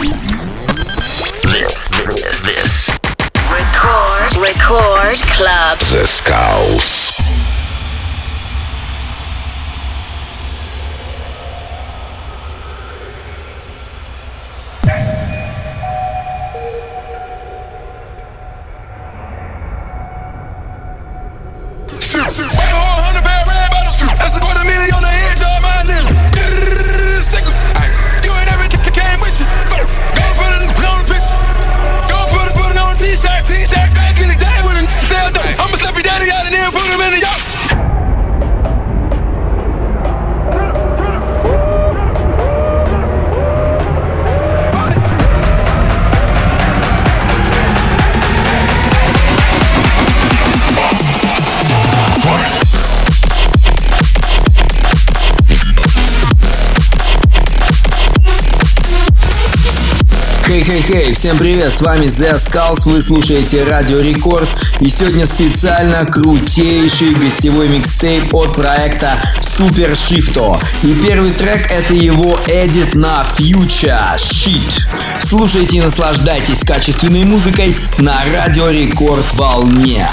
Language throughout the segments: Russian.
This, this, this. Record, record club. The Skulls. Всем привет, с вами The Skulls, вы слушаете Радио Рекорд и сегодня специально крутейший гостевой микстейп от проекта Super Shifto. И первый трек это его эдит на Future Shit. Слушайте и наслаждайтесь качественной музыкой на Радио Рекорд волне.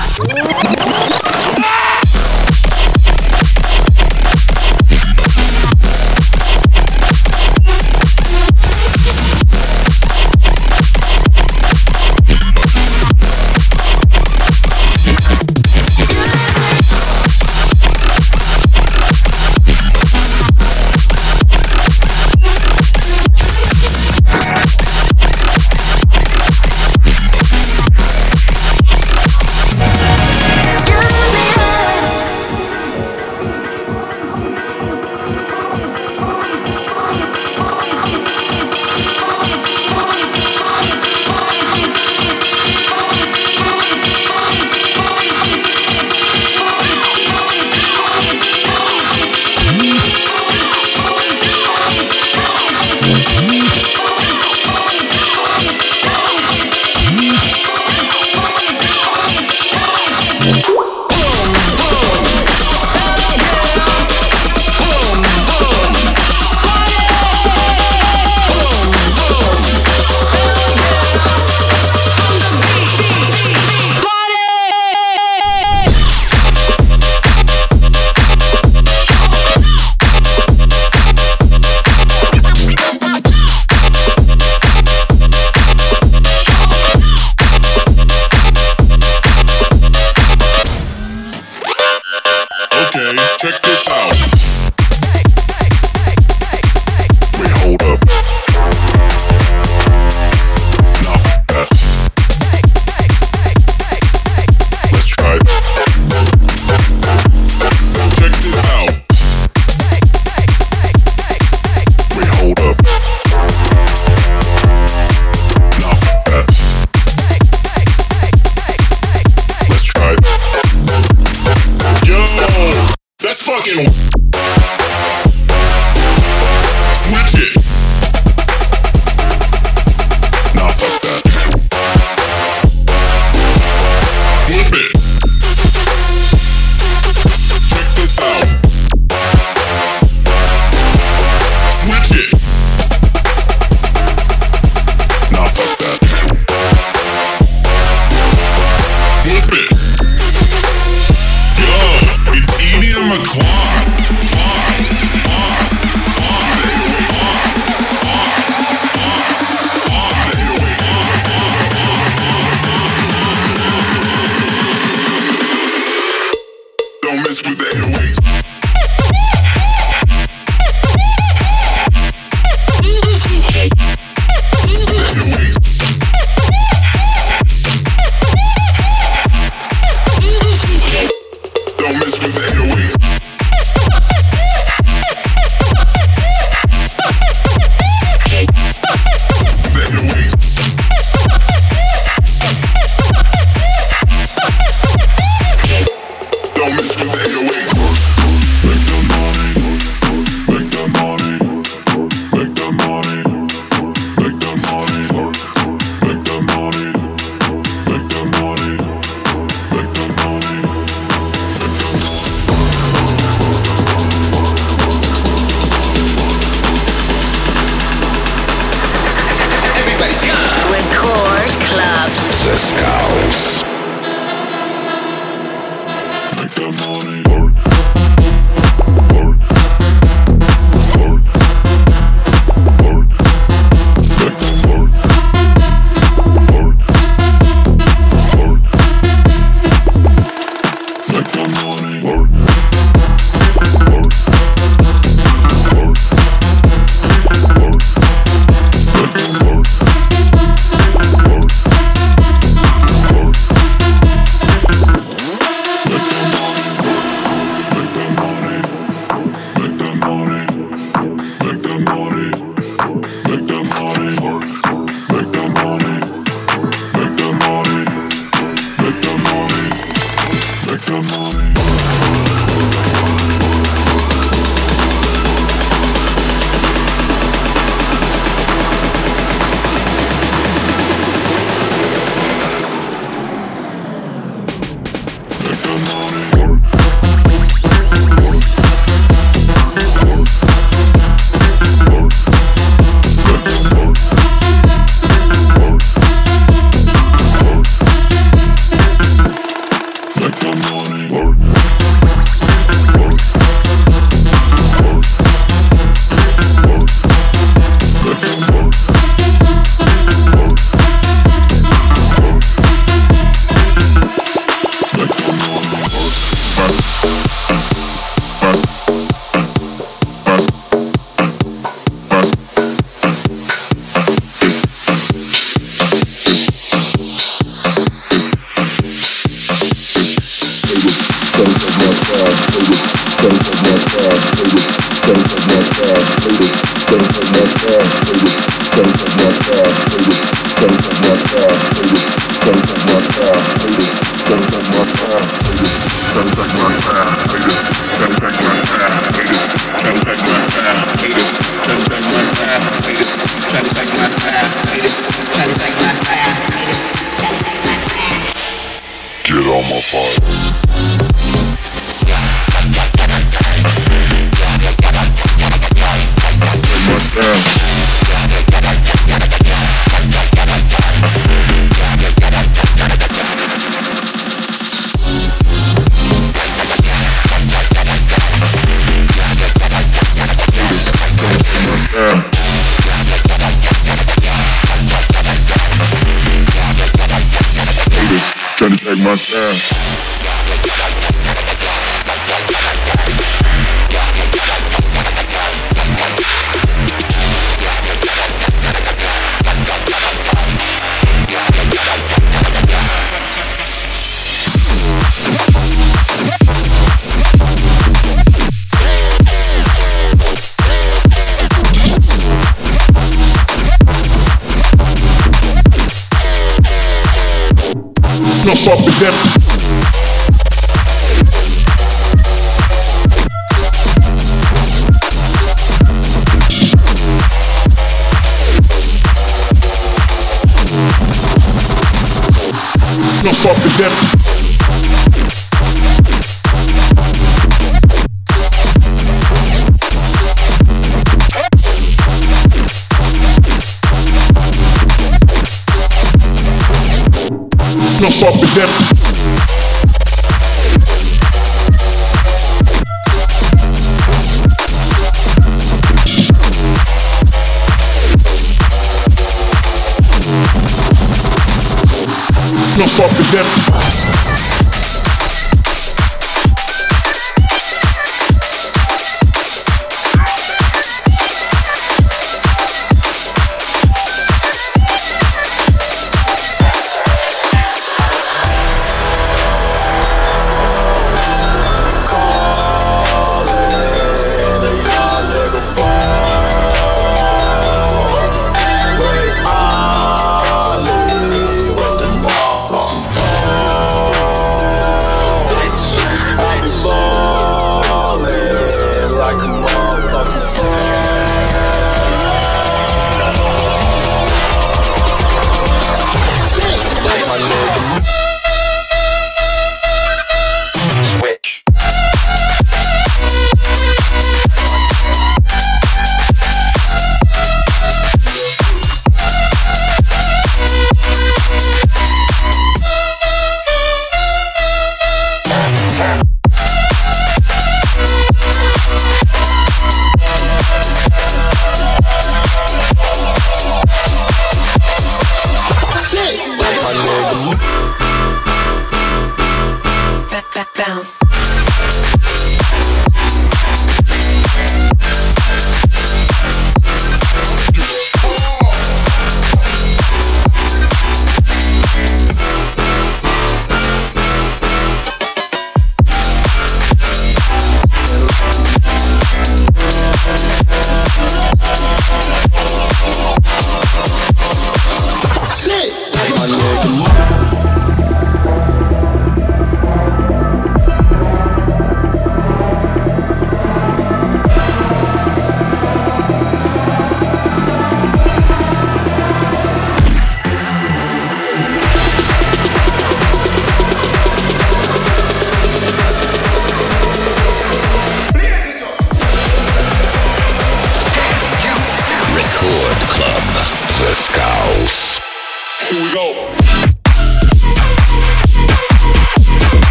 zip.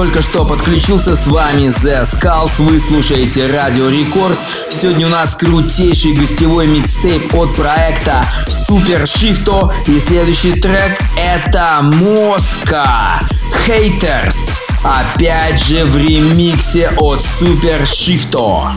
только что подключился, с вами The Skulls, вы слушаете Радио Рекорд. Сегодня у нас крутейший гостевой микстейп от проекта Super Shifto И следующий трек это Моска Haters. Опять же в ремиксе от Super Shifto.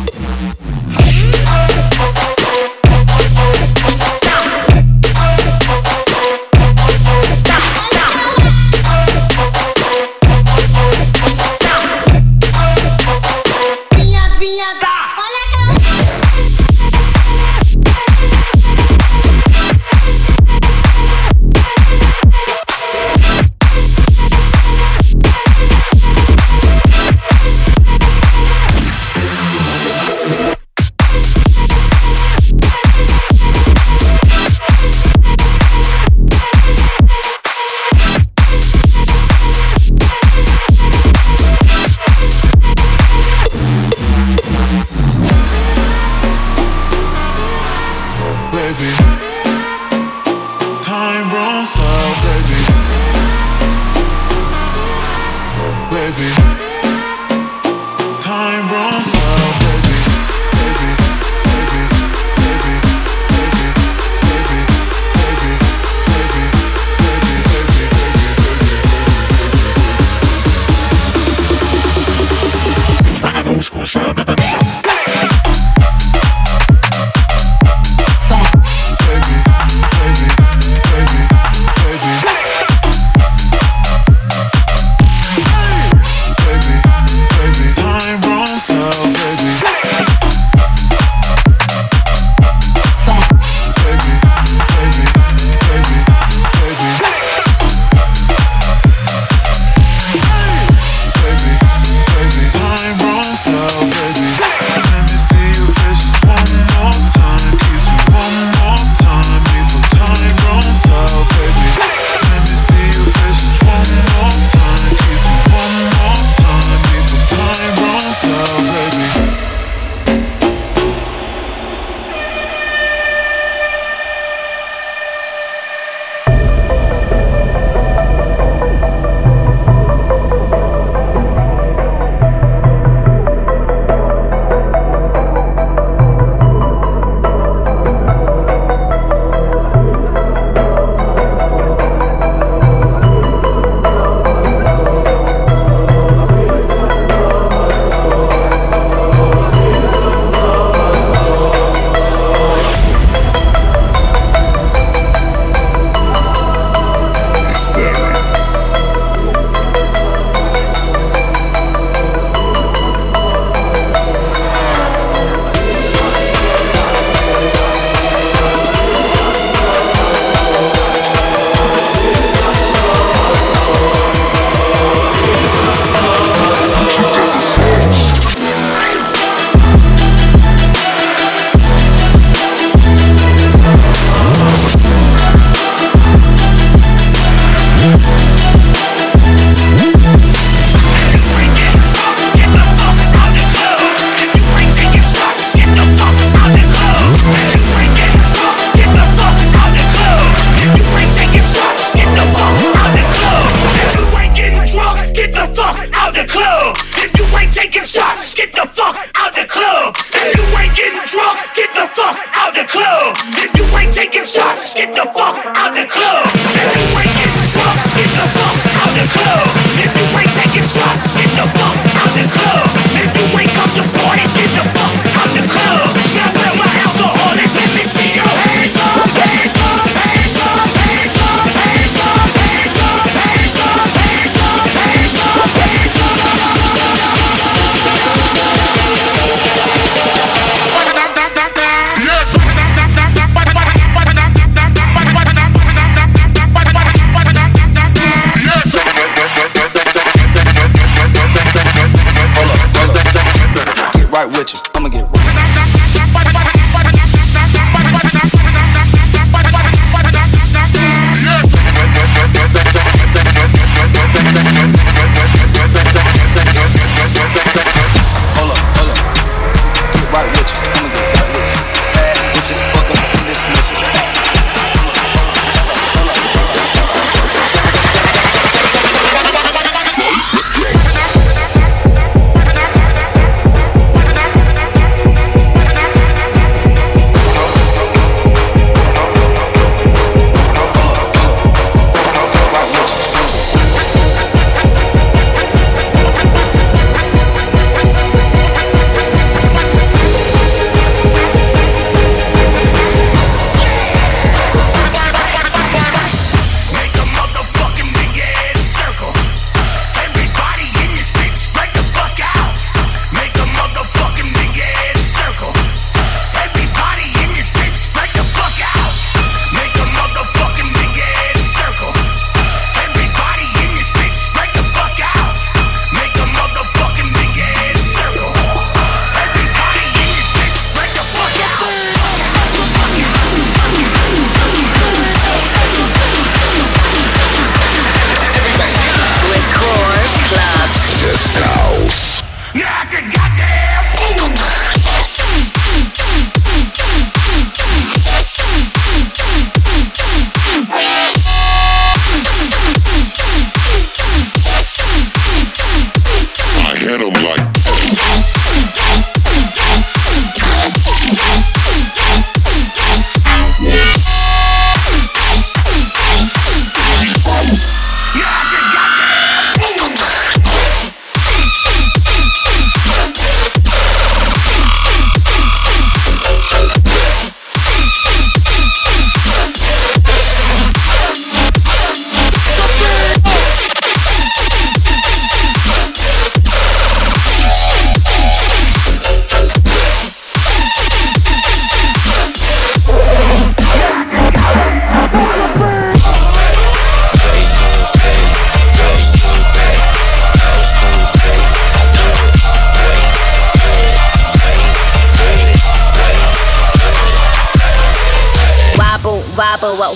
with you.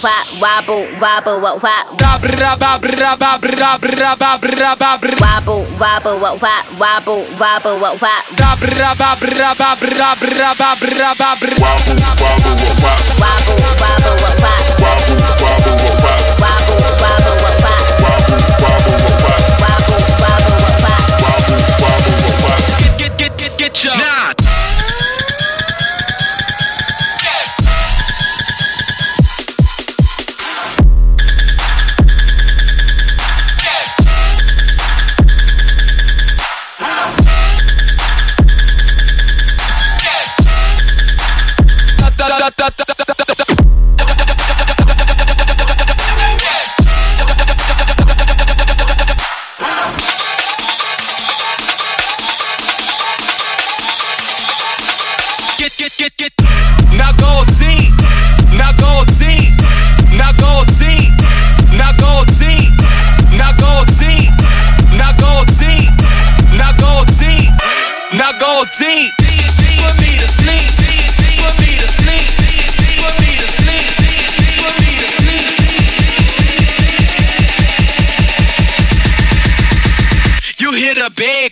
wobble, wobble, wobble, wobble, wobble, wobble, wobble, wobble, wobble. Get, get, get, get, get your nah. big.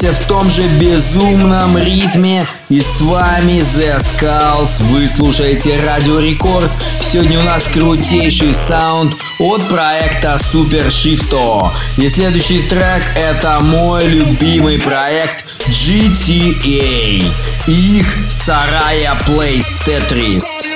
находимся в том же безумном ритме. И с вами The Skulls. Вы слушаете Радио Рекорд. Сегодня у нас крутейший саунд от проекта Super Shifto. И следующий трек это мой любимый проект GTA. Их Сарая Plays Tetris.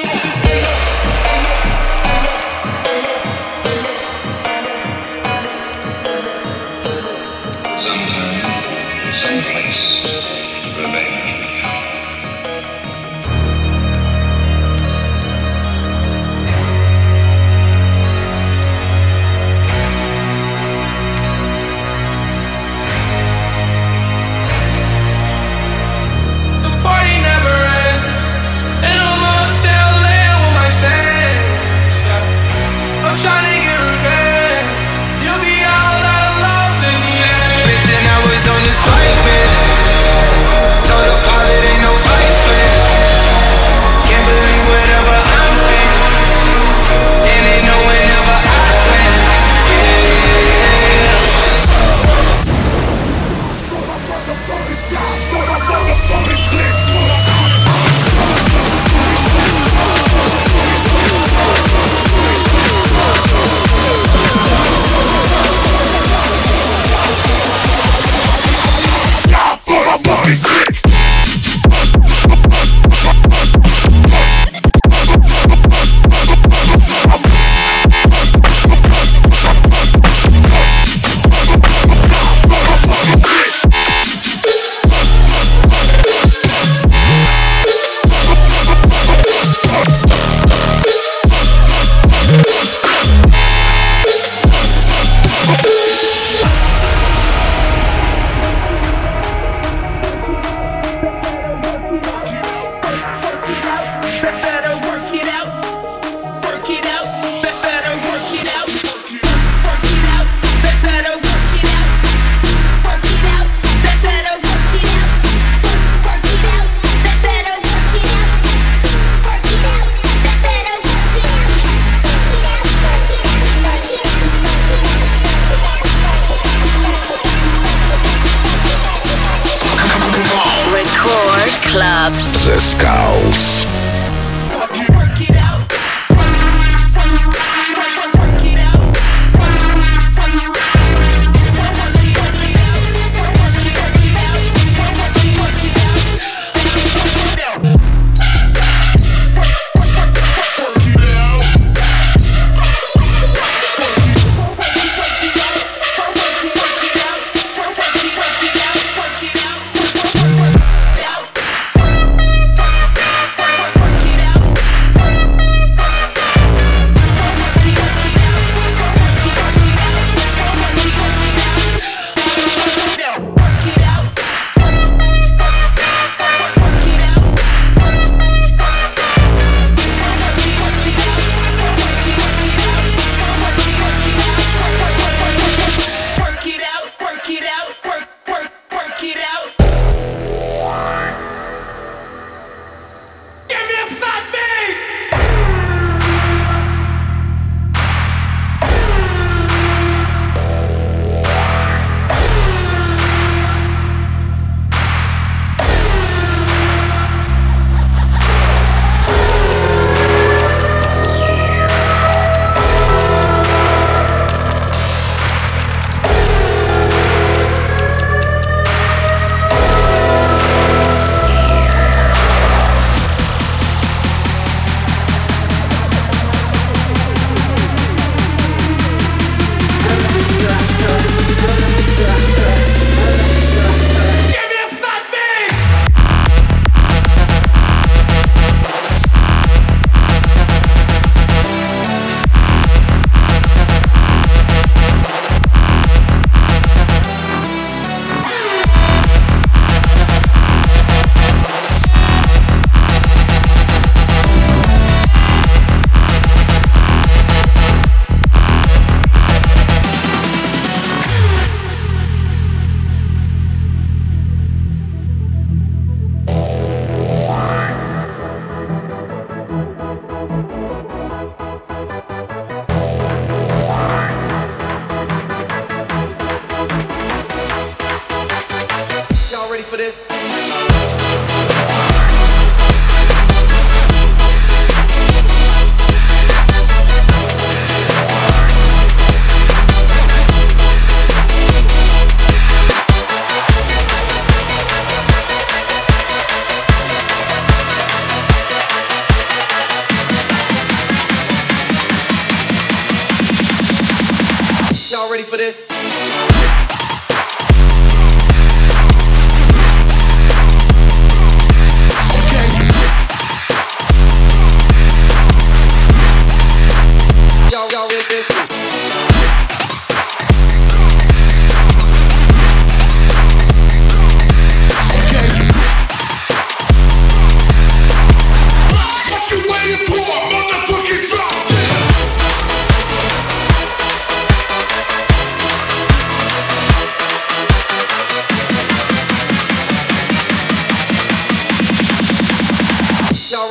the skulls.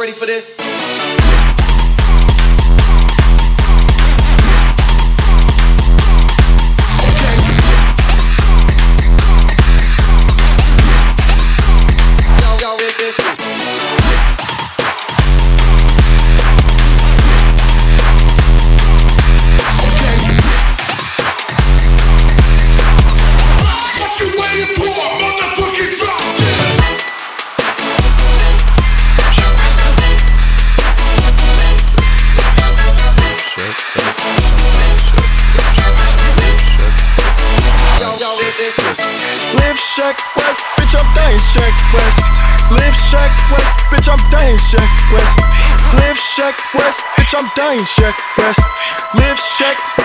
ready for this? science check, breast, lift check.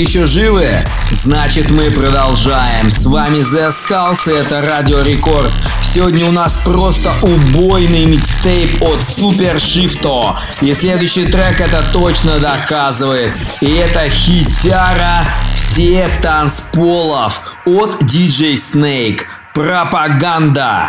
еще живы? Значит, мы продолжаем. С вами The Skulls, и это Радио Рекорд. Сегодня у нас просто убойный микстейп от Супер Шифто. И следующий трек это точно доказывает. И это хитяра всех танцполов от DJ Snake. Пропаганда.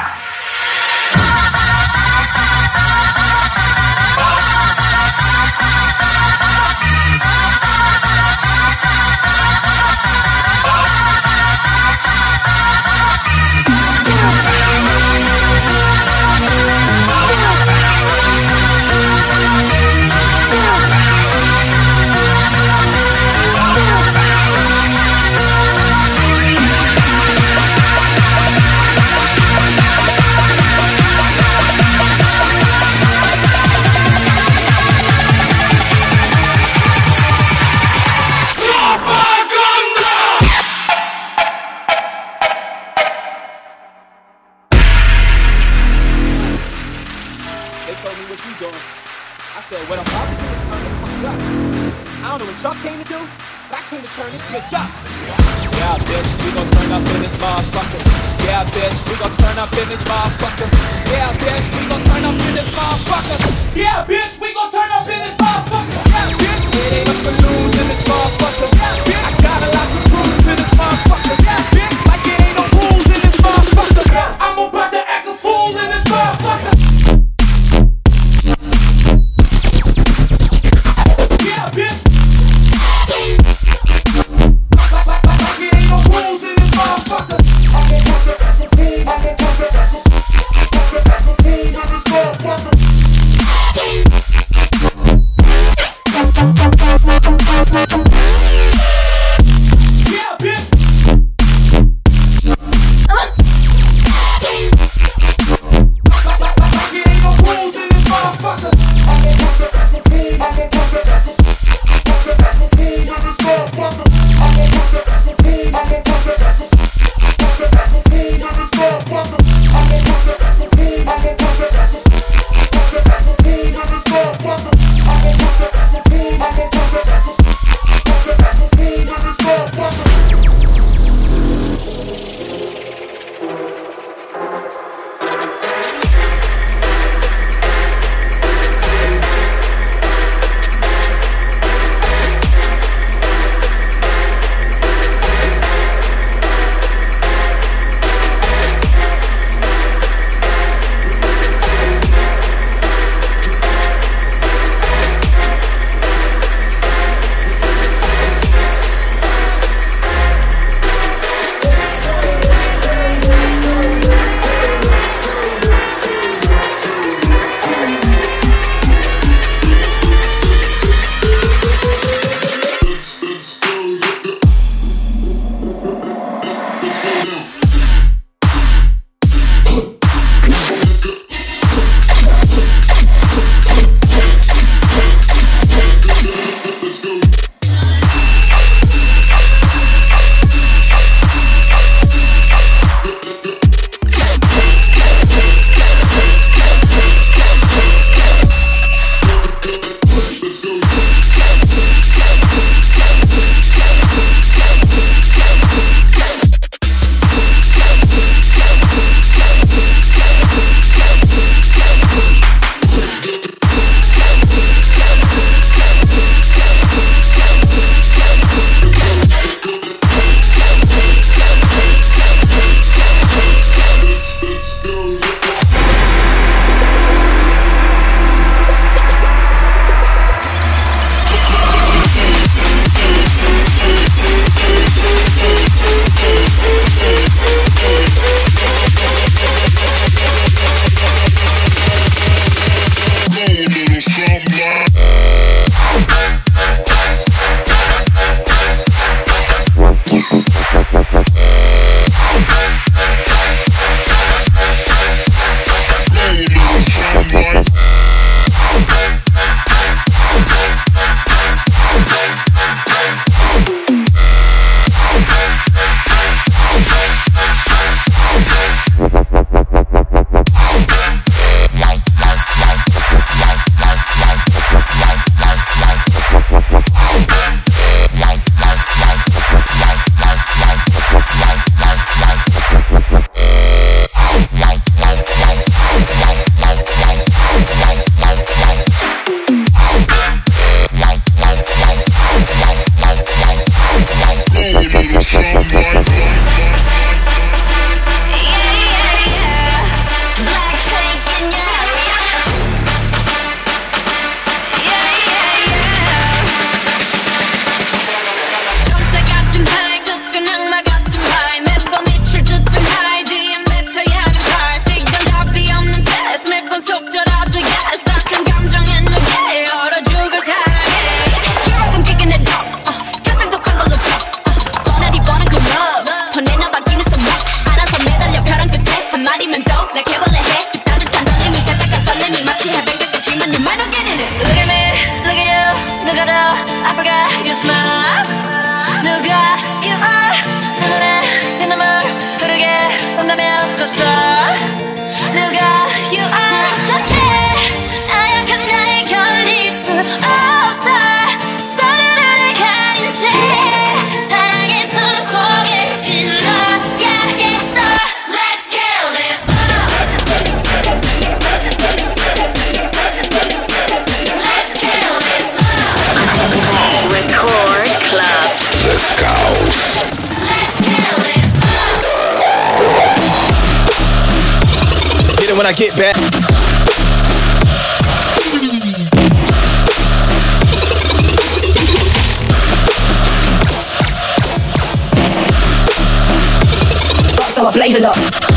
so I blaze it up.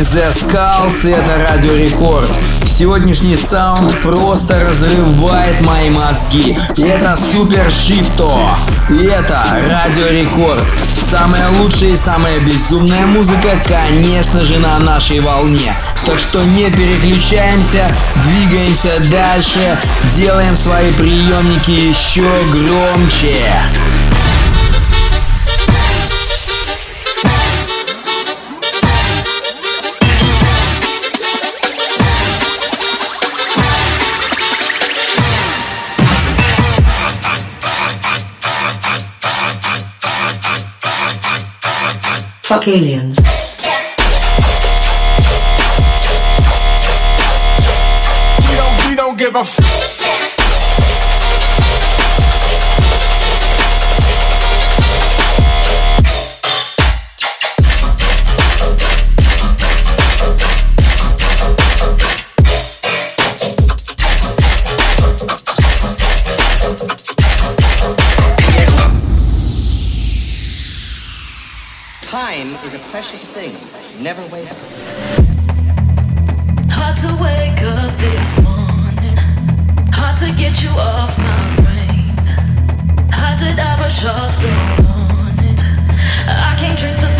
вами Zeskullz, и это Радио Рекорд. Сегодняшний саунд просто разрывает мои мозги. И Это Супер Шифто, и это Радио Рекорд. Самая лучшая и самая безумная музыка, конечно же, на нашей волне. Так что не переключаемся, двигаемся дальше, делаем свои приемники еще громче. Fuck aliens. We don't, we don't give a f- precious thing, never wasted. Hard to wake up this morning, hard to get you off my brain. How did I rush off the morning? I can't drink the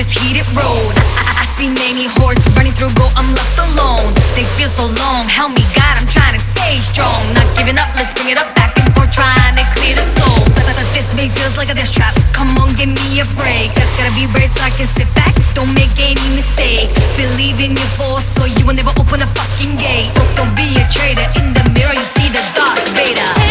this heated road. I, I, I see many horses running through Go, I'm left alone. They feel so long, help me God, I'm trying to stay strong. Not giving up, let's bring it up back and forth, trying to clear the soul. But, but, but this may feels like a death trap, come on, give me a break. I gotta be brave so I can sit back, don't make any mistake. Believe in your force so you will never open a fucking gate. Don't, don't be a traitor, in the mirror you see the dark Vader.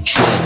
the chart.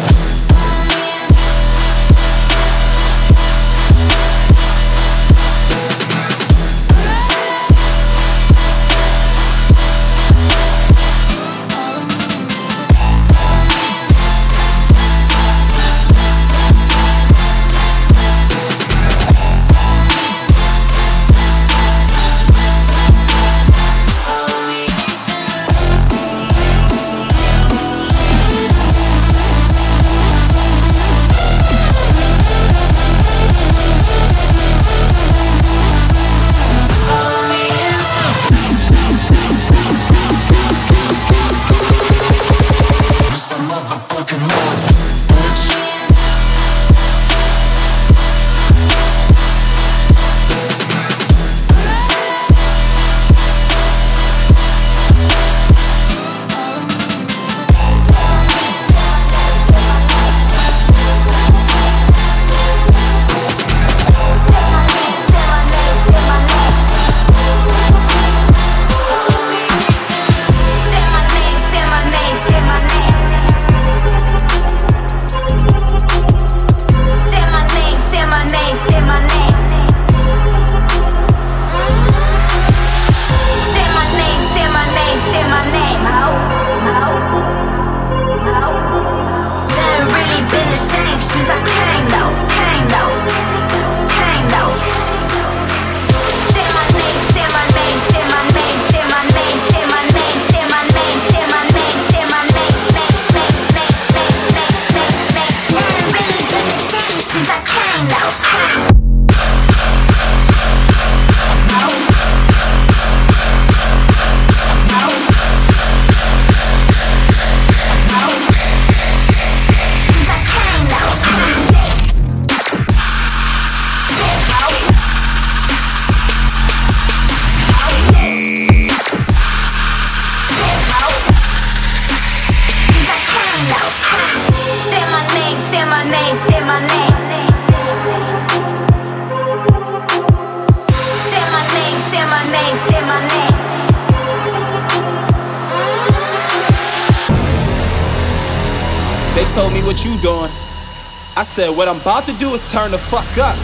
What I'm about to do is turn the fuck up.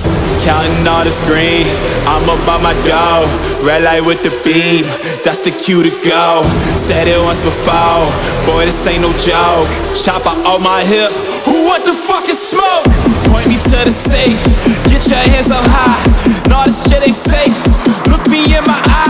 Counting all this green, I'm up on my dough. Red light with the beam, that's the cue to go. Said it once before, boy, this ain't no joke. Chopper on my hip, who want the fucking smoke? Point me to the safe, get your hands up high. Nah, this shit ain't safe. Look me in my eye,